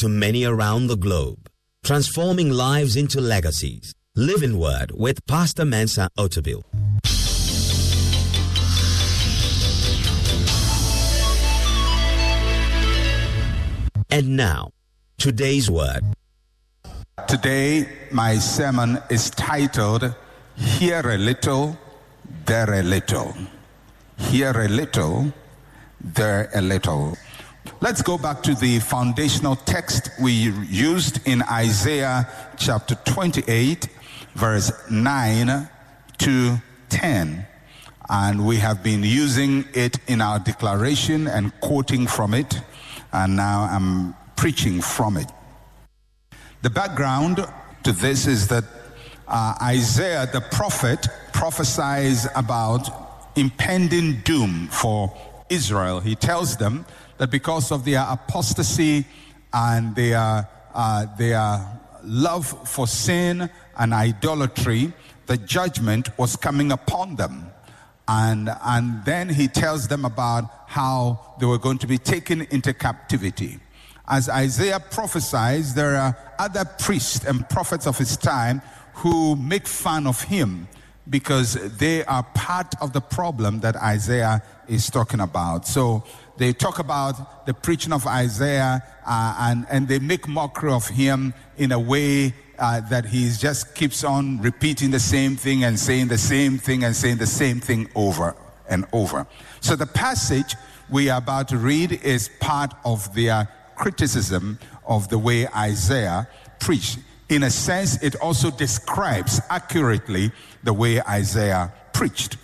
to many around the globe, transforming lives into legacies. Living Word with Pastor Mensa Otabil. And now, today's word. Today, my sermon is titled Here a Little, There a Little. Here a little, there a little. Let's go back to the foundational text we used in Isaiah chapter 28, verse 9 to 10. And we have been using it in our declaration and quoting from it. And now I'm preaching from it. The background to this is that uh, Isaiah the prophet prophesies about impending doom for Israel. He tells them that because of their apostasy and their, uh, their love for sin and idolatry, the judgment was coming upon them. And, and then he tells them about how they were going to be taken into captivity. As Isaiah prophesies, there are other priests and prophets of his time who make fun of him because they are part of the problem that Isaiah is talking about. So they talk about the preaching of Isaiah uh, and, and they make mockery of him in a way uh, that he just keeps on repeating the same thing and saying the same thing and saying the same thing over and over. So the passage we are about to read is part of their criticism of the way Isaiah preached. In a sense, it also describes accurately the way Isaiah preached.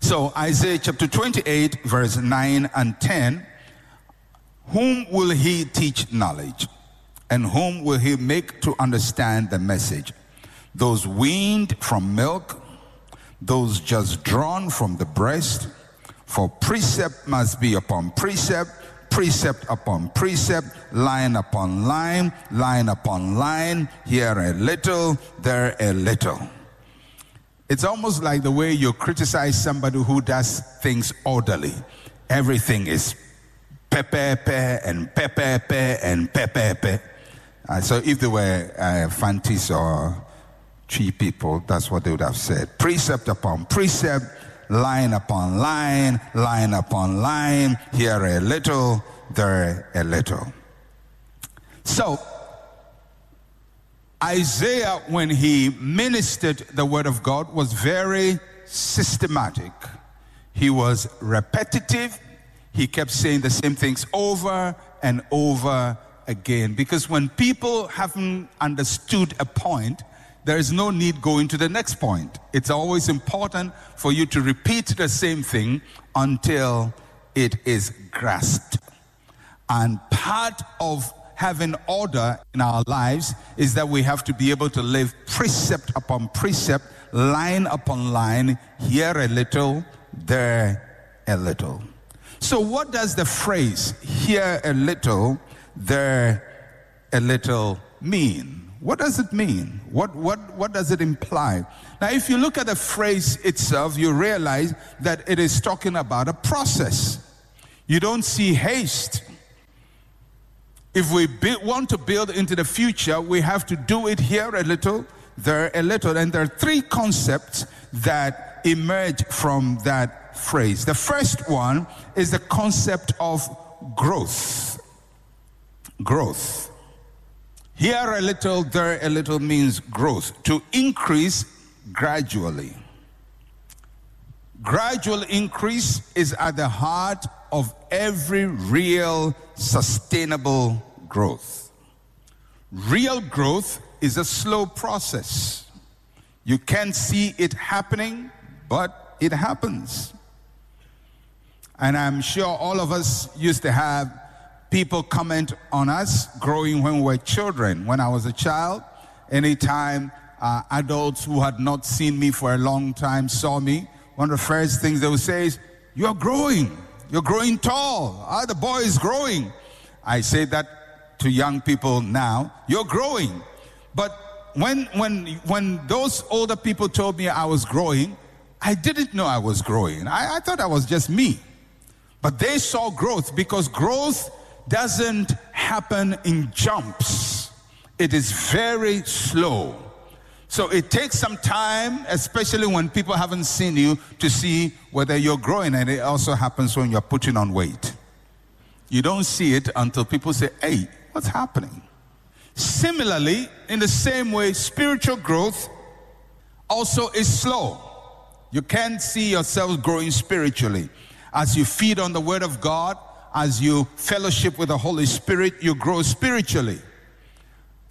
So, Isaiah chapter 28, verse 9 and 10 Whom will he teach knowledge? And whom will he make to understand the message? Those weaned from milk, those just drawn from the breast. For precept must be upon precept, precept upon precept, line upon line, line upon line, here a little, there a little. It's almost like the way you criticize somebody who does things orderly. Everything is pepe pepepe and pepe pepepe and pepepe. Uh, so if they were uh, fantis or Twi people, that's what they would have said. Precept upon precept, line upon line, line upon line, here a little, there a little. So, Isaiah, when he ministered the word of God, was very systematic. He was repetitive. He kept saying the same things over and over again. Because when people haven't understood a point, there is no need going to the next point. It's always important for you to repeat the same thing until it is grasped. And part of having order in our lives is that we have to be able to live precept upon precept, line upon line, here a little, there a little. So, what does the phrase here a little, there a little mean? What does it mean? What, what, what does it imply? Now, if you look at the phrase itself, you realize that it is talking about a process. You don't see haste. If we want to build into the future, we have to do it here a little, there a little. And there are three concepts that emerge from that phrase. The first one is the concept of growth. Growth. Here a little, there a little means growth, to increase gradually. Gradual increase is at the heart of every real sustainable growth. Real growth is a slow process. You can't see it happening, but it happens. And I'm sure all of us used to have people comment on us growing when we were children. When I was a child, anytime uh, adults who had not seen me for a long time saw me, one of the first things they would say is, You're growing. You're growing tall. Ah, the boy is growing. I say that to young people now. You're growing. But when, when, when those older people told me I was growing, I didn't know I was growing. I, I thought I was just me. But they saw growth because growth doesn't happen in jumps, it is very slow. So it takes some time, especially when people haven't seen you, to see whether you're growing. And it also happens when you're putting on weight. You don't see it until people say, hey, what's happening? Similarly, in the same way, spiritual growth also is slow. You can't see yourself growing spiritually. As you feed on the Word of God, as you fellowship with the Holy Spirit, you grow spiritually.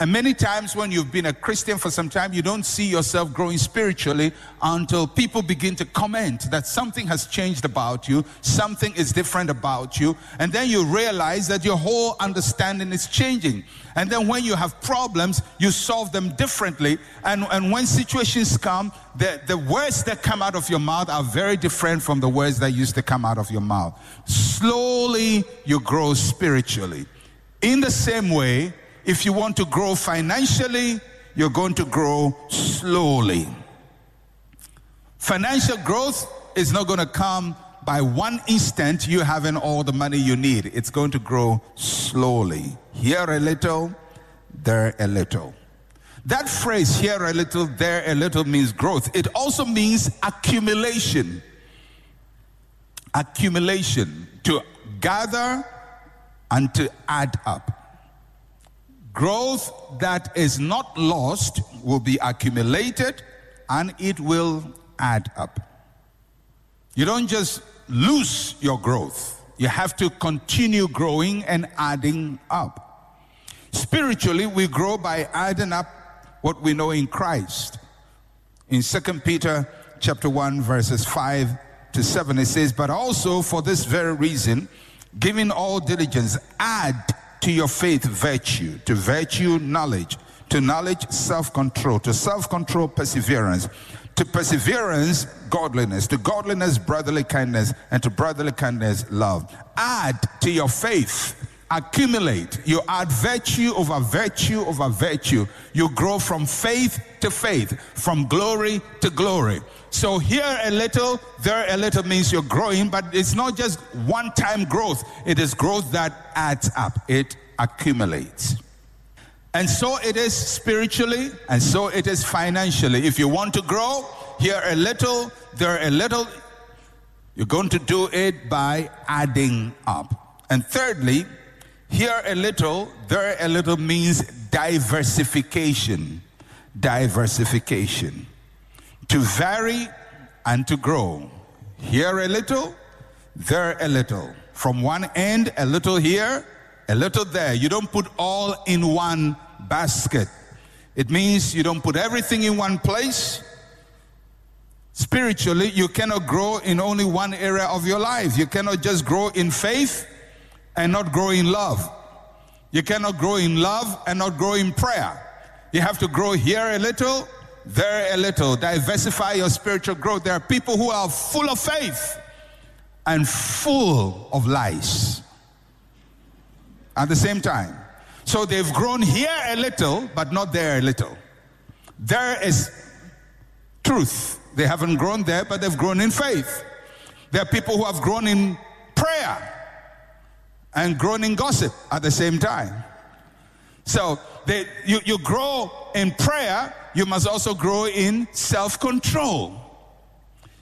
And many times when you've been a Christian for some time, you don't see yourself growing spiritually until people begin to comment that something has changed about you, something is different about you. And then you realize that your whole understanding is changing. And then when you have problems, you solve them differently. And, and when situations come, the, the words that come out of your mouth are very different from the words that used to come out of your mouth. Slowly, you grow spiritually. In the same way, if you want to grow financially, you're going to grow slowly. Financial growth is not going to come by one instant you having all the money you need. It's going to grow slowly. Here a little, there a little. That phrase, here a little, there a little, means growth. It also means accumulation. Accumulation, to gather and to add up. Growth that is not lost will be accumulated and it will add up. You don't just lose your growth, you have to continue growing and adding up. Spiritually, we grow by adding up what we know in Christ. In 2 Peter chapter 1 verses 5 to 7 it says, "But also for this very reason, giving all diligence, add to your faith, virtue. To virtue, knowledge. To knowledge, self control. To self control, perseverance. To perseverance, godliness. To godliness, brotherly kindness. And to brotherly kindness, love. Add to your faith accumulate. You add virtue over virtue over virtue. You grow from faith to faith, from glory to glory. So here a little, there a little means you're growing, but it's not just one time growth. It is growth that adds up. It accumulates. And so it is spiritually, and so it is financially. If you want to grow, here a little, there a little, you're going to do it by adding up. And thirdly, here a little, there a little means diversification. Diversification. To vary and to grow. Here a little, there a little. From one end, a little here, a little there. You don't put all in one basket. It means you don't put everything in one place. Spiritually, you cannot grow in only one area of your life. You cannot just grow in faith and not grow in love. You cannot grow in love and not grow in prayer. You have to grow here a little, there a little. Diversify your spiritual growth. There are people who are full of faith and full of lies at the same time. So they've grown here a little, but not there a little. There is truth. They haven't grown there, but they've grown in faith. There are people who have grown in prayer and grown in gossip at the same time. So they, you, you grow in prayer, you must also grow in self control.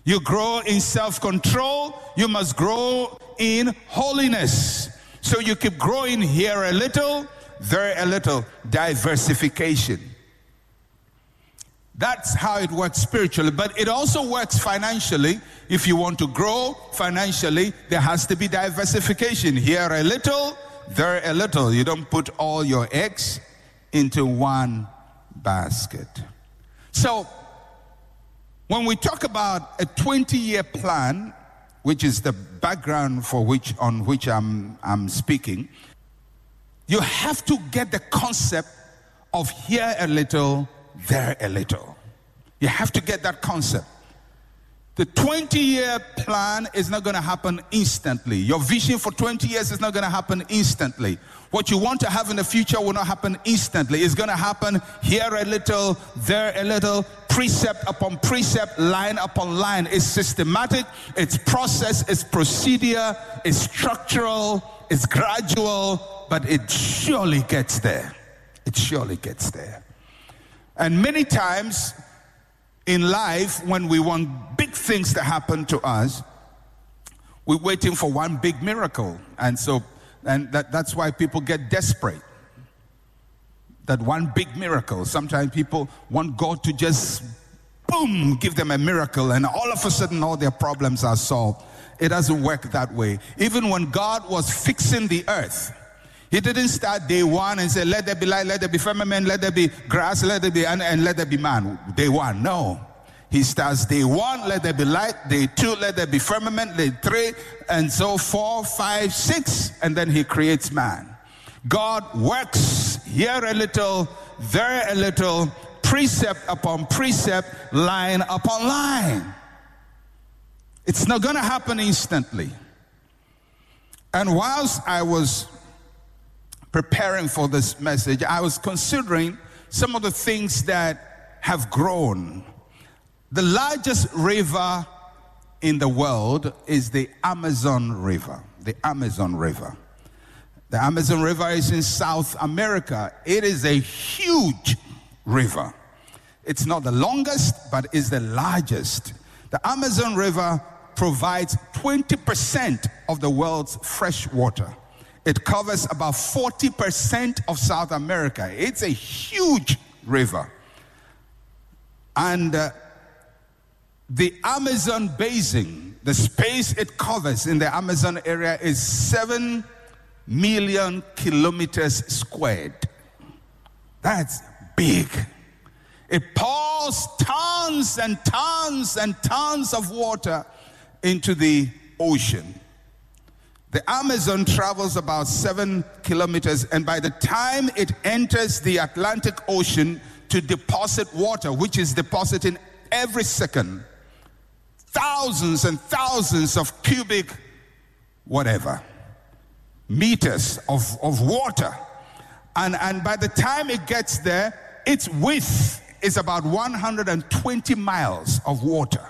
You grow in self control, you must grow in holiness. So you keep growing here a little, there a little, diversification. That's how it works spiritually, but it also works financially. If you want to grow financially, there has to be diversification. Here a little, there a little. You don't put all your eggs into one basket. So, when we talk about a 20 year plan, which is the background for which on which I'm, I'm speaking, you have to get the concept of here a little, there a little. You have to get that concept. The 20 year plan is not going to happen instantly. Your vision for 20 years is not going to happen instantly. What you want to have in the future will not happen instantly. It's going to happen here a little, there a little, precept upon precept, line upon line. It's systematic, it's process, it's procedure, it's structural, it's gradual, but it surely gets there. It surely gets there. And many times in life, when we want big things to happen to us, we're waiting for one big miracle. And so, and that, that's why people get desperate. That one big miracle. Sometimes people want God to just, boom, give them a miracle, and all of a sudden all their problems are solved. It doesn't work that way. Even when God was fixing the earth, he didn't start day one and say, let there be light, let there be firmament, let there be grass, let there be, and, and let there be man. Day one. No. He starts day one, let there be light. Day two, let there be firmament. Day three, and so four, five, six, and then he creates man. God works here a little, there a little, precept upon precept, line upon line. It's not going to happen instantly. And whilst I was preparing for this message, I was considering some of the things that have grown. The largest river in the world is the Amazon River. The Amazon River. The Amazon River is in South America. It is a huge river. It's not the longest, but is the largest. The Amazon River provides 20% of the world's fresh water. It covers about 40% of South America. It's a huge river. And uh, the Amazon basin, the space it covers in the Amazon area is 7 million kilometers squared. That's big. It pours tons and tons and tons of water into the ocean. The Amazon travels about seven kilometers, and by the time it enters the Atlantic Ocean to deposit water, which is depositing every second, thousands and thousands of cubic whatever meters of, of water. And, and by the time it gets there, its width is about 120 miles of water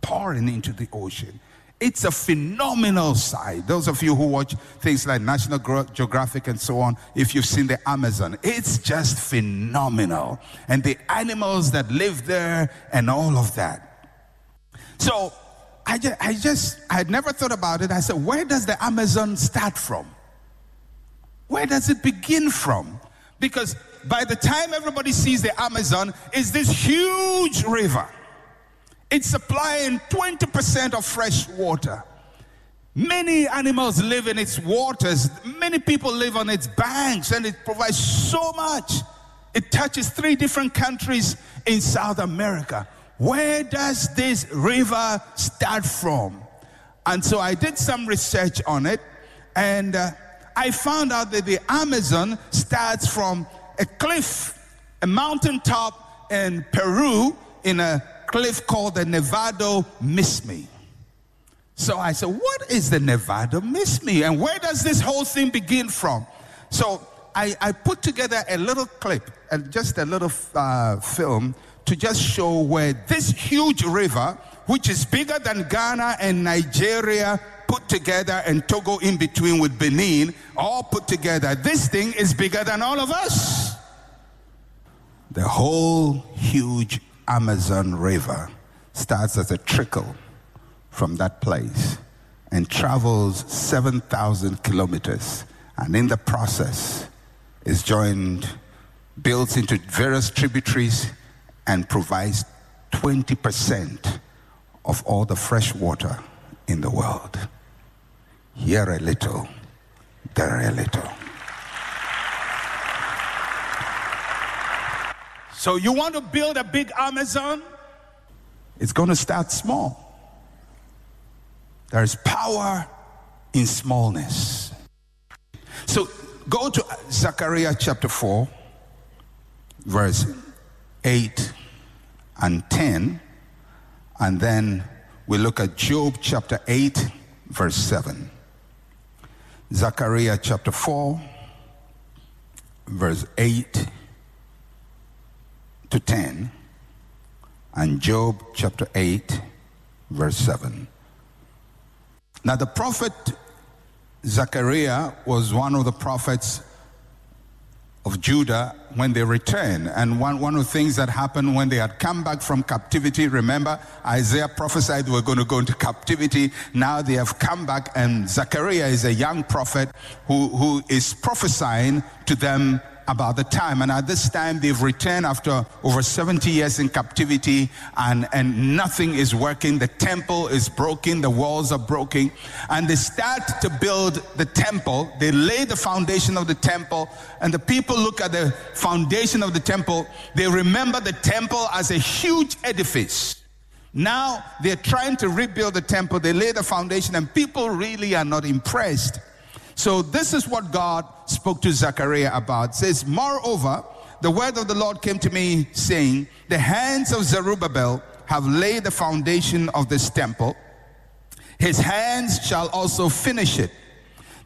pouring into the ocean. It's a phenomenal sight. Those of you who watch things like National Geographic and so on, if you've seen the Amazon, it's just phenomenal. And the animals that live there and all of that. So I just, I just, I had never thought about it. I said, where does the Amazon start from? Where does it begin from? Because by the time everybody sees the Amazon, is this huge river. It's supplying 20% of fresh water. Many animals live in its waters. Many people live on its banks, and it provides so much. It touches three different countries in South America. Where does this river start from? And so I did some research on it, and uh, I found out that the Amazon starts from a cliff, a mountaintop in Peru, in a cliff called the Nevado Me. So I said, What is the Nevado Me? And where does this whole thing begin from? So I, I put together a little clip and just a little uh, film to just show where this huge river, which is bigger than Ghana and Nigeria put together, and Togo in between with Benin, all put together, this thing is bigger than all of us. The whole huge Amazon River starts as a trickle from that place and travels 7,000 kilometers. And in the process, is joined, builds into various tributaries, and provides 20% of all the fresh water in the world. Here a little, there a little. So you want to build a big Amazon? It's going to start small. There is power in smallness. So go to Zechariah chapter 4, verse 8 and 10, and then we look at Job chapter 8, verse 7. Zechariah chapter 4, verse 8 to 10 and Job chapter 8, verse 7. Now, the prophet Zechariah was one of the prophets of Judah when they returned. And one, one of the things that happened when they had come back from captivity, remember, Isaiah prophesied they were going to go into captivity. Now they have come back, and Zechariah is a young prophet who, who is prophesying to them about the time. And at this time, they've returned after over 70 years in captivity, and, and nothing is working. The temple is broken, the walls are broken. And they start to build the temple. They lay the foundation of the temple, and the people look at the foundation of the temple. They remember the temple as a huge edifice. Now they're trying to rebuild the temple. They lay the foundation, and people really are not impressed. So this is what God spoke to Zechariah about. It says, Moreover, the word of the Lord came to me saying, The hands of Zerubbabel have laid the foundation of this temple. His hands shall also finish it.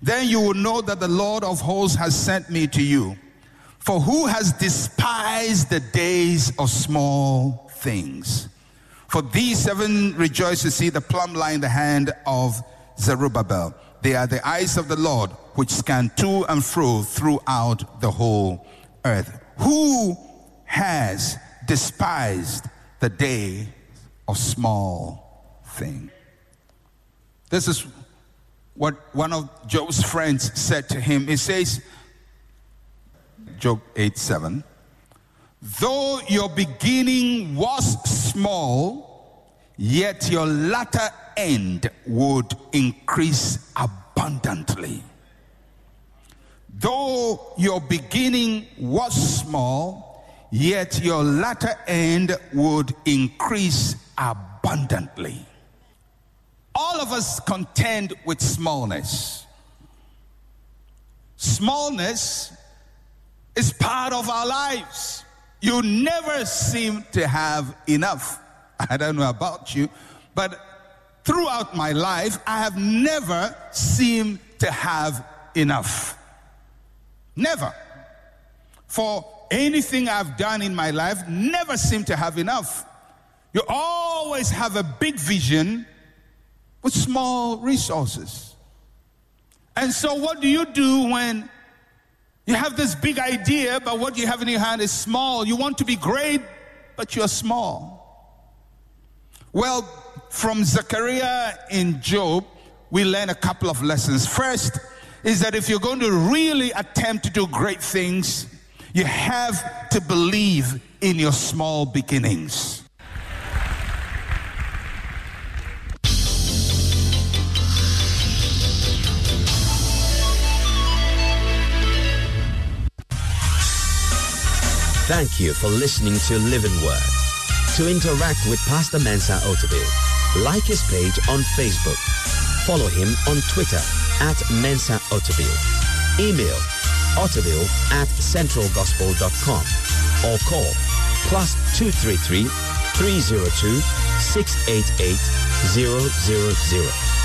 Then you will know that the Lord of hosts has sent me to you. For who has despised the days of small things? For these seven rejoice to see the plumb line in the hand of Zerubbabel. They are the eyes of the Lord which scan to and fro throughout the whole earth. Who has despised the day of small thing? This is what one of Job's friends said to him. He says, Job 8 7, though your beginning was small, yet your latter end would increase abundantly. Though your beginning was small, yet your latter end would increase abundantly. All of us contend with smallness. Smallness is part of our lives. You never seem to have enough. I don't know about you, but throughout my life, I have never seemed to have enough. Never. For anything I've done in my life, never seemed to have enough. You always have a big vision with small resources. And so, what do you do when you have this big idea, but what you have in your hand is small? You want to be great, but you're small. Well, from Zechariah in Job, we learn a couple of lessons. First is that if you're going to really attempt to do great things, you have to believe in your small beginnings. Thank you for listening to Living Word. To interact with Pastor Mensa Otabil, like his page on Facebook. Follow him on Twitter at Mensa Otabil. Email otabil at centralgospel.com or call plus 233 302 688 000.